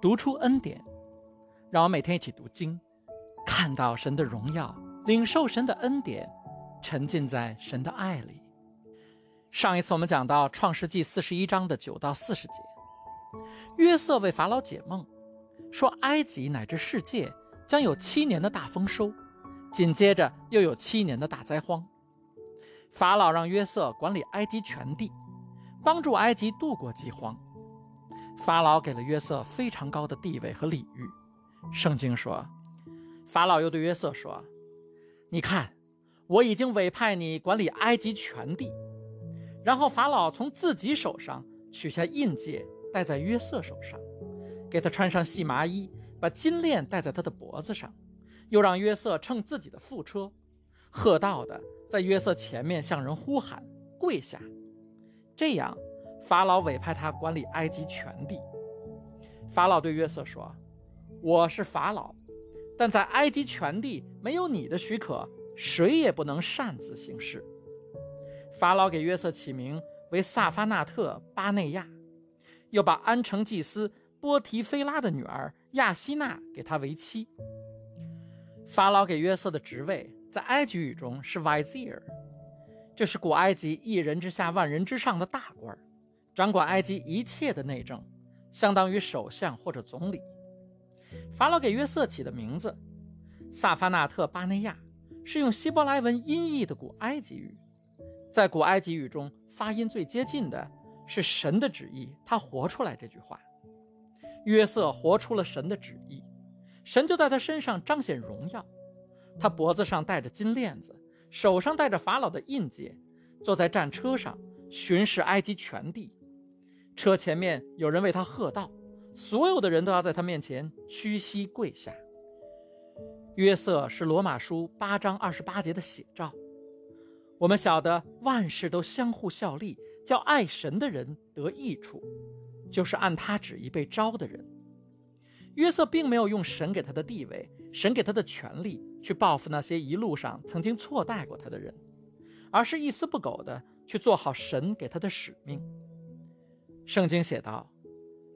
读出恩典，让我每天一起读经，看到神的荣耀，领受神的恩典，沉浸在神的爱里。上一次我们讲到创世纪四十一章的九到四十节，约瑟为法老解梦，说埃及乃至世界将有七年的大丰收，紧接着又有七年的大灾荒。法老让约瑟管理埃及全地，帮助埃及度过饥荒。法老给了约瑟非常高的地位和礼遇。圣经说，法老又对约瑟说：“你看，我已经委派你管理埃及全地。”然后法老从自己手上取下印戒，戴在约瑟手上，给他穿上细麻衣，把金链戴在他的脖子上，又让约瑟乘自己的副车，喝道的在约瑟前面向人呼喊，跪下。这样。法老委派他管理埃及全地。法老对约瑟说：“我是法老，但在埃及全地没有你的许可，谁也不能擅自行事。”法老给约瑟起名为萨发纳特巴内亚，又把安城祭司波提菲拉的女儿亚希娜给他为妻。法老给约瑟的职位在埃及语中是 vizier，这是古埃及一人之下万人之上的大官儿。掌管埃及一切的内政，相当于首相或者总理。法老给约瑟起的名字萨法纳特巴内亚，是用希伯来文音译的古埃及语。在古埃及语中，发音最接近的是“神的旨意”，他活出来这句话。约瑟活出了神的旨意，神就在他身上彰显荣耀。他脖子上戴着金链子，手上戴着法老的印记，坐在战车上巡视埃及全地。车前面有人为他喝道，所有的人都要在他面前屈膝跪下。约瑟是罗马书八章二十八节的写照。我们晓得万事都相互效力，叫爱神的人得益处，就是按他旨意被招的人。约瑟并没有用神给他的地位、神给他的权利去报复那些一路上曾经错待过他的人，而是一丝不苟地去做好神给他的使命。圣经写道：“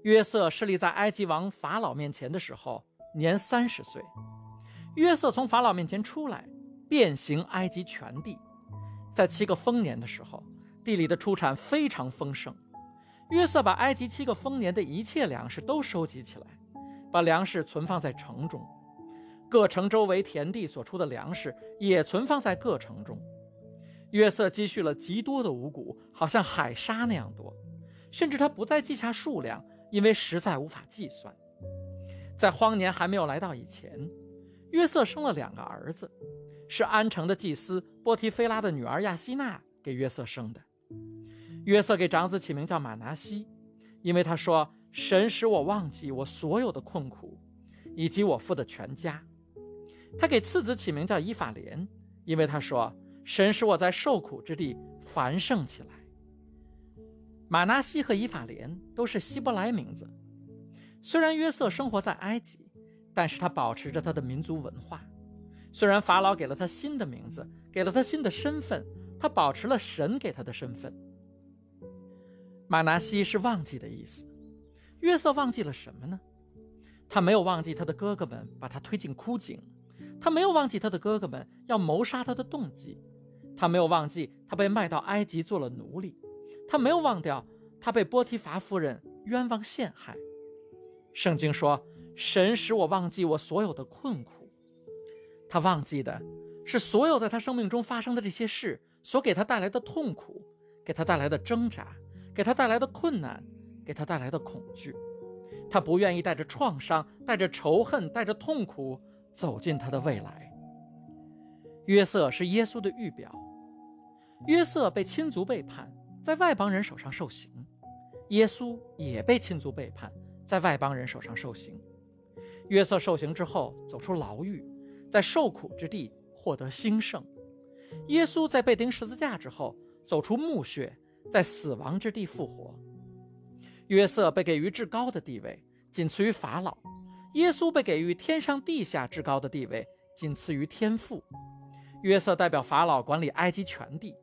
约瑟设立在埃及王法老面前的时候，年三十岁。约瑟从法老面前出来，遍行埃及全地。在七个丰年的时候，地里的出产非常丰盛。约瑟把埃及七个丰年的一切粮食都收集起来，把粮食存放在城中。各城周围田地所出的粮食也存放在各城中。约瑟积蓄了极多的五谷，好像海沙那样多。”甚至他不再记下数量，因为实在无法计算。在荒年还没有来到以前，约瑟生了两个儿子，是安城的祭司波提菲拉的女儿亚希娜给约瑟生的。约瑟给长子起名叫马拿西，因为他说：“神使我忘记我所有的困苦，以及我父的全家。”他给次子起名叫伊法莲，因为他说：“神使我在受苦之地繁盛起来。”马纳西和以法莲都是希伯来名字。虽然约瑟生活在埃及，但是他保持着他的民族文化。虽然法老给了他新的名字，给了他新的身份，他保持了神给他的身份。马纳西是忘记的意思。约瑟忘记了什么呢？他没有忘记他的哥哥们把他推进枯井，他没有忘记他的哥哥们要谋杀他的动机，他没有忘记他被卖到埃及做了奴隶。他没有忘掉，他被波提伐夫人冤枉陷害。圣经说：“神使我忘记我所有的困苦。”他忘记的是所有在他生命中发生的这些事所给他带来的痛苦，给他带来的挣扎，给他带来的困难，给他带来的恐惧。他不愿意带着创伤、带着仇恨、带着痛苦走进他的未来。约瑟是耶稣的预表。约瑟被亲族背叛。在外邦人手上受刑，耶稣也被亲族背叛，在外邦人手上受刑。约瑟受刑之后走出牢狱，在受苦之地获得兴盛。耶稣在被钉十字架之后走出墓穴，在死亡之地复活。约瑟被给予至高的地位，仅次于法老；耶稣被给予天上地下至高的地位，仅次于天父。约瑟代表法老管理埃及全地。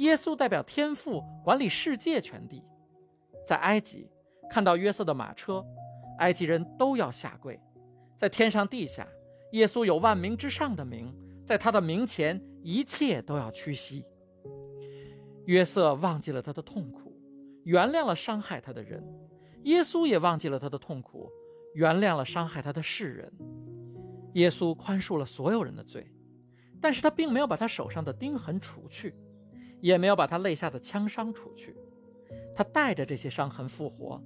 耶稣代表天父管理世界全地，在埃及看到约瑟的马车，埃及人都要下跪，在天上地下，耶稣有万名之上的名，在他的名前，一切都要屈膝。约瑟忘记了他的痛苦，原谅了伤害他的人；耶稣也忘记了他的痛苦，原谅了伤害他的世人。耶稣宽恕了所有人的罪，但是他并没有把他手上的钉痕除去，也没有把他肋下的枪伤除去。他带着这些伤痕复活，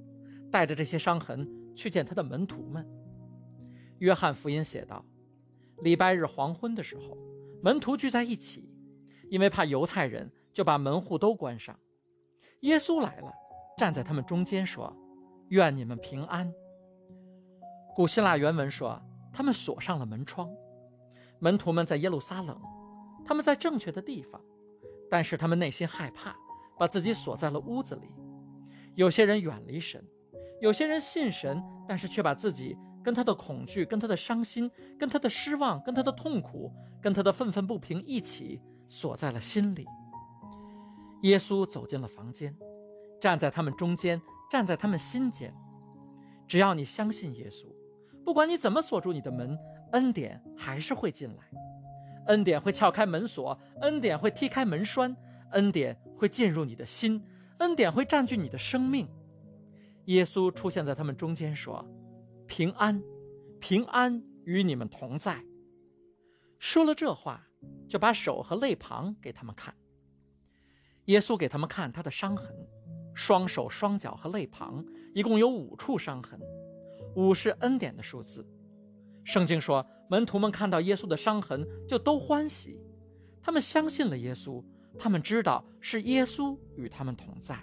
带着这些伤痕去见他的门徒们。约翰福音写道：礼拜日黄昏的时候，门徒聚在一起，因为怕犹太人，就把门户都关上。耶稣来了，站在他们中间说：“愿你们平安。”古希腊原文说。他们锁上了门窗，门徒们在耶路撒冷，他们在正确的地方，但是他们内心害怕，把自己锁在了屋子里。有些人远离神，有些人信神，但是却把自己跟他的恐惧、跟他的伤心、跟他的失望、跟他的痛苦、跟他的愤愤不平一起锁在了心里。耶稣走进了房间，站在他们中间，站在他们心间。只要你相信耶稣。不管你怎么锁住你的门，恩典还是会进来，恩典会撬开门锁，恩典会踢开门栓，恩典会进入你的心，恩典会占据你的生命。耶稣出现在他们中间，说：“平安，平安与你们同在。”说了这话，就把手和肋旁给他们看。耶稣给他们看他的伤痕，双手、双脚和肋旁一共有五处伤痕。五是恩典的数字，圣经说，门徒们看到耶稣的伤痕，就都欢喜，他们相信了耶稣，他们知道是耶稣与他们同在。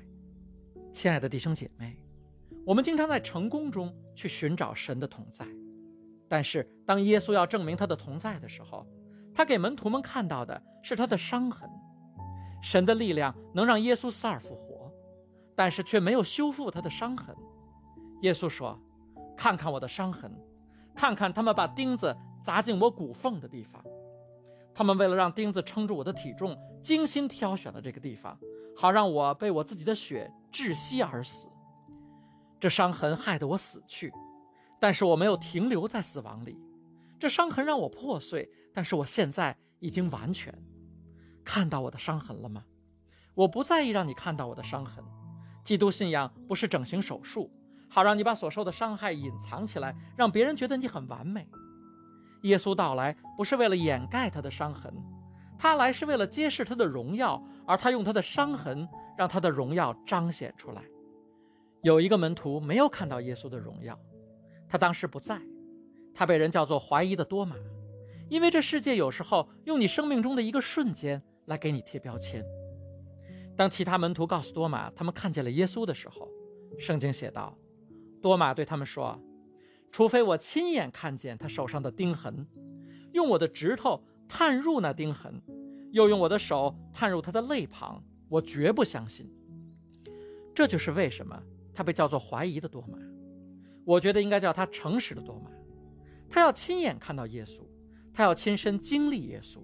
亲爱的弟兄姐妹，我们经常在成功中去寻找神的同在，但是当耶稣要证明他的同在的时候，他给门徒们看到的是他的伤痕。神的力量能让耶稣死而复活，但是却没有修复他的伤痕。耶稣说。看看我的伤痕，看看他们把钉子砸进我骨缝的地方。他们为了让钉子撑住我的体重，精心挑选了这个地方，好让我被我自己的血窒息而死。这伤痕害得我死去，但是我没有停留在死亡里。这伤痕让我破碎，但是我现在已经完全。看到我的伤痕了吗？我不在意让你看到我的伤痕。基督信仰不是整形手术。好让你把所受的伤害隐藏起来，让别人觉得你很完美。耶稣到来不是为了掩盖他的伤痕，他来是为了揭示他的荣耀，而他用他的伤痕让他的荣耀彰显出来。有一个门徒没有看到耶稣的荣耀，他当时不在，他被人叫做怀疑的多马，因为这世界有时候用你生命中的一个瞬间来给你贴标签。当其他门徒告诉多马他们看见了耶稣的时候，圣经写道。多马对他们说：“除非我亲眼看见他手上的钉痕，用我的指头探入那钉痕，又用我的手探入他的肋旁，我绝不相信。”这就是为什么他被叫做怀疑的多马。我觉得应该叫他诚实的多马。他要亲眼看到耶稣，他要亲身经历耶稣。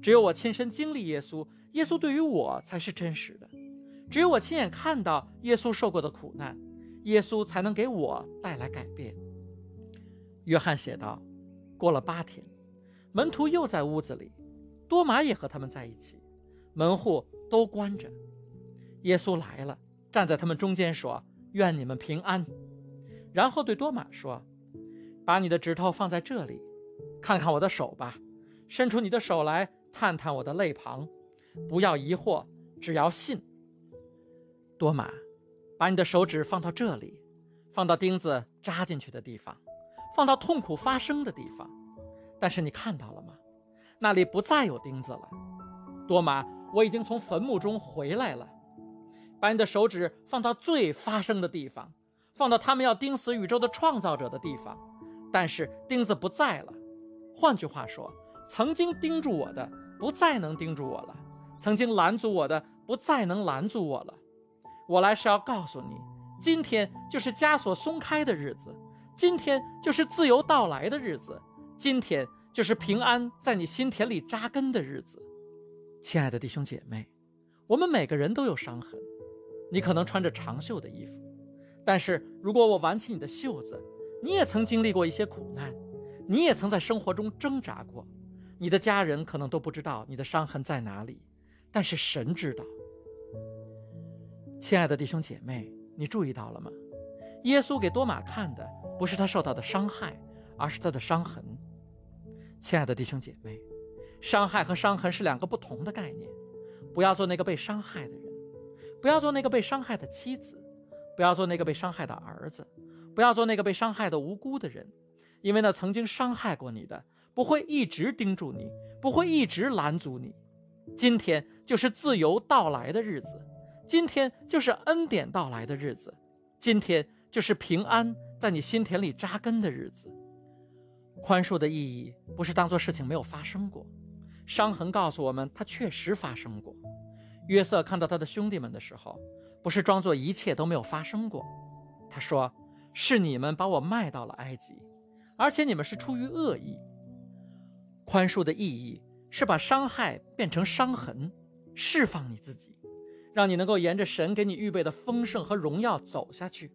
只有我亲身经历耶稣，耶稣对于我才是真实的。只有我亲眼看到耶稣受过的苦难。耶稣才能给我带来改变。约翰写道：“过了八天，门徒又在屋子里，多马也和他们在一起，门户都关着。耶稣来了，站在他们中间说：‘愿你们平安。’然后对多马说：‘把你的指头放在这里，看看我的手吧，伸出你的手来，探探我的肋旁，不要疑惑，只要信。’多马。”把你的手指放到这里，放到钉子扎进去的地方，放到痛苦发生的地方。但是你看到了吗？那里不再有钉子了。多玛，我已经从坟墓中回来了。把你的手指放到最发生的地方，放到他们要钉死宇宙的创造者的地方。但是钉子不在了。换句话说，曾经钉住我的不再能钉住我了，曾经拦阻我的不再能拦阻我了。我来是要告诉你，今天就是枷锁松开的日子，今天就是自由到来的日子，今天就是平安在你心田里扎根的日子。亲爱的弟兄姐妹，我们每个人都有伤痕。你可能穿着长袖的衣服，但是如果我挽起你的袖子，你也曾经历过一些苦难，你也曾在生活中挣扎过。你的家人可能都不知道你的伤痕在哪里，但是神知道。亲爱的弟兄姐妹，你注意到了吗？耶稣给多马看的不是他受到的伤害，而是他的伤痕。亲爱的弟兄姐妹，伤害和伤痕是两个不同的概念。不要做那个被伤害的人，不要做那个被伤害的妻子，不要做那个被伤害的儿子，不要做那个被伤害的无辜的人，因为那曾经伤害过你的不会一直盯住你，不会一直拦阻你。今天就是自由到来的日子，今天就是恩典到来的日子，今天就是平安在你心田里扎根的日子。宽恕的意义不是当做事情没有发生过，伤痕告诉我们它确实发生过。约瑟看到他的兄弟们的时候，不是装作一切都没有发生过，他说：“是你们把我卖到了埃及，而且你们是出于恶意。”宽恕的意义是把伤害变成伤痕，释放你自己，让你能够沿着神给你预备的丰盛和荣耀走下去。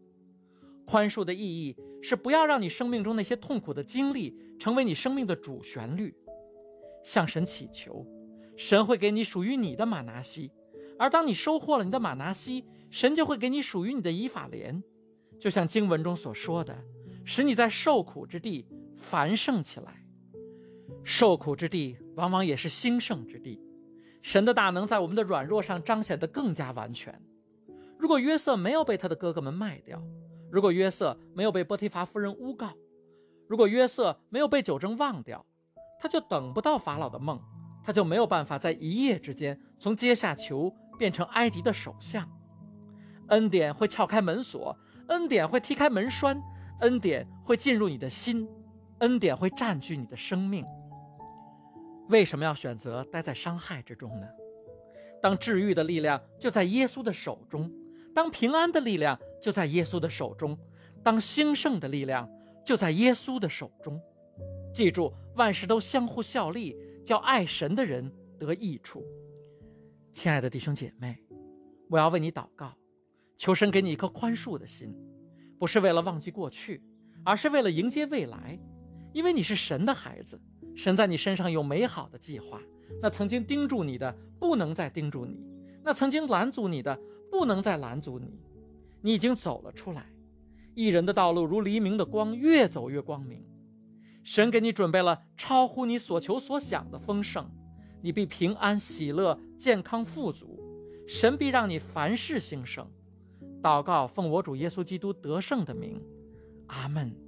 宽恕的意义是不要让你生命中那些痛苦的经历成为你生命的主旋律，向神祈求，神会给你属于你的马拿西，而当你收获了你的马拿西，神就会给你属于你的以法莲，就像经文中所说的，使你在受苦之地繁盛起来。受苦之地往往也是兴盛之地，神的大能在我们的软弱上彰显得更加完全。如果约瑟没有被他的哥哥们卖掉，如果约瑟没有被波提乏夫人诬告，如果约瑟没有被酒政忘掉，他就等不到法老的梦，他就没有办法在一夜之间从阶下囚变成埃及的首相。恩典会撬开门锁，恩典会踢开门栓，恩典会进入你的心，恩典会占据你的生命。为什么要选择待在伤害之中呢？当治愈的力量就在耶稣的手中。当平安的力量就在耶稣的手中，当兴盛的力量就在耶稣的手中。记住，万事都相互效力，叫爱神的人得益处。亲爱的弟兄姐妹，我要为你祷告，求神给你一颗宽恕的心，不是为了忘记过去，而是为了迎接未来。因为你是神的孩子，神在你身上有美好的计划。那曾经盯住你的，不能再盯住你；那曾经拦阻你的。不能再拦阻你，你已经走了出来。一人的道路如黎明的光，越走越光明。神给你准备了超乎你所求所想的丰盛，你必平安喜乐、健康富足。神必让你凡事兴盛。祷告，奉我主耶稣基督得胜的名，阿门。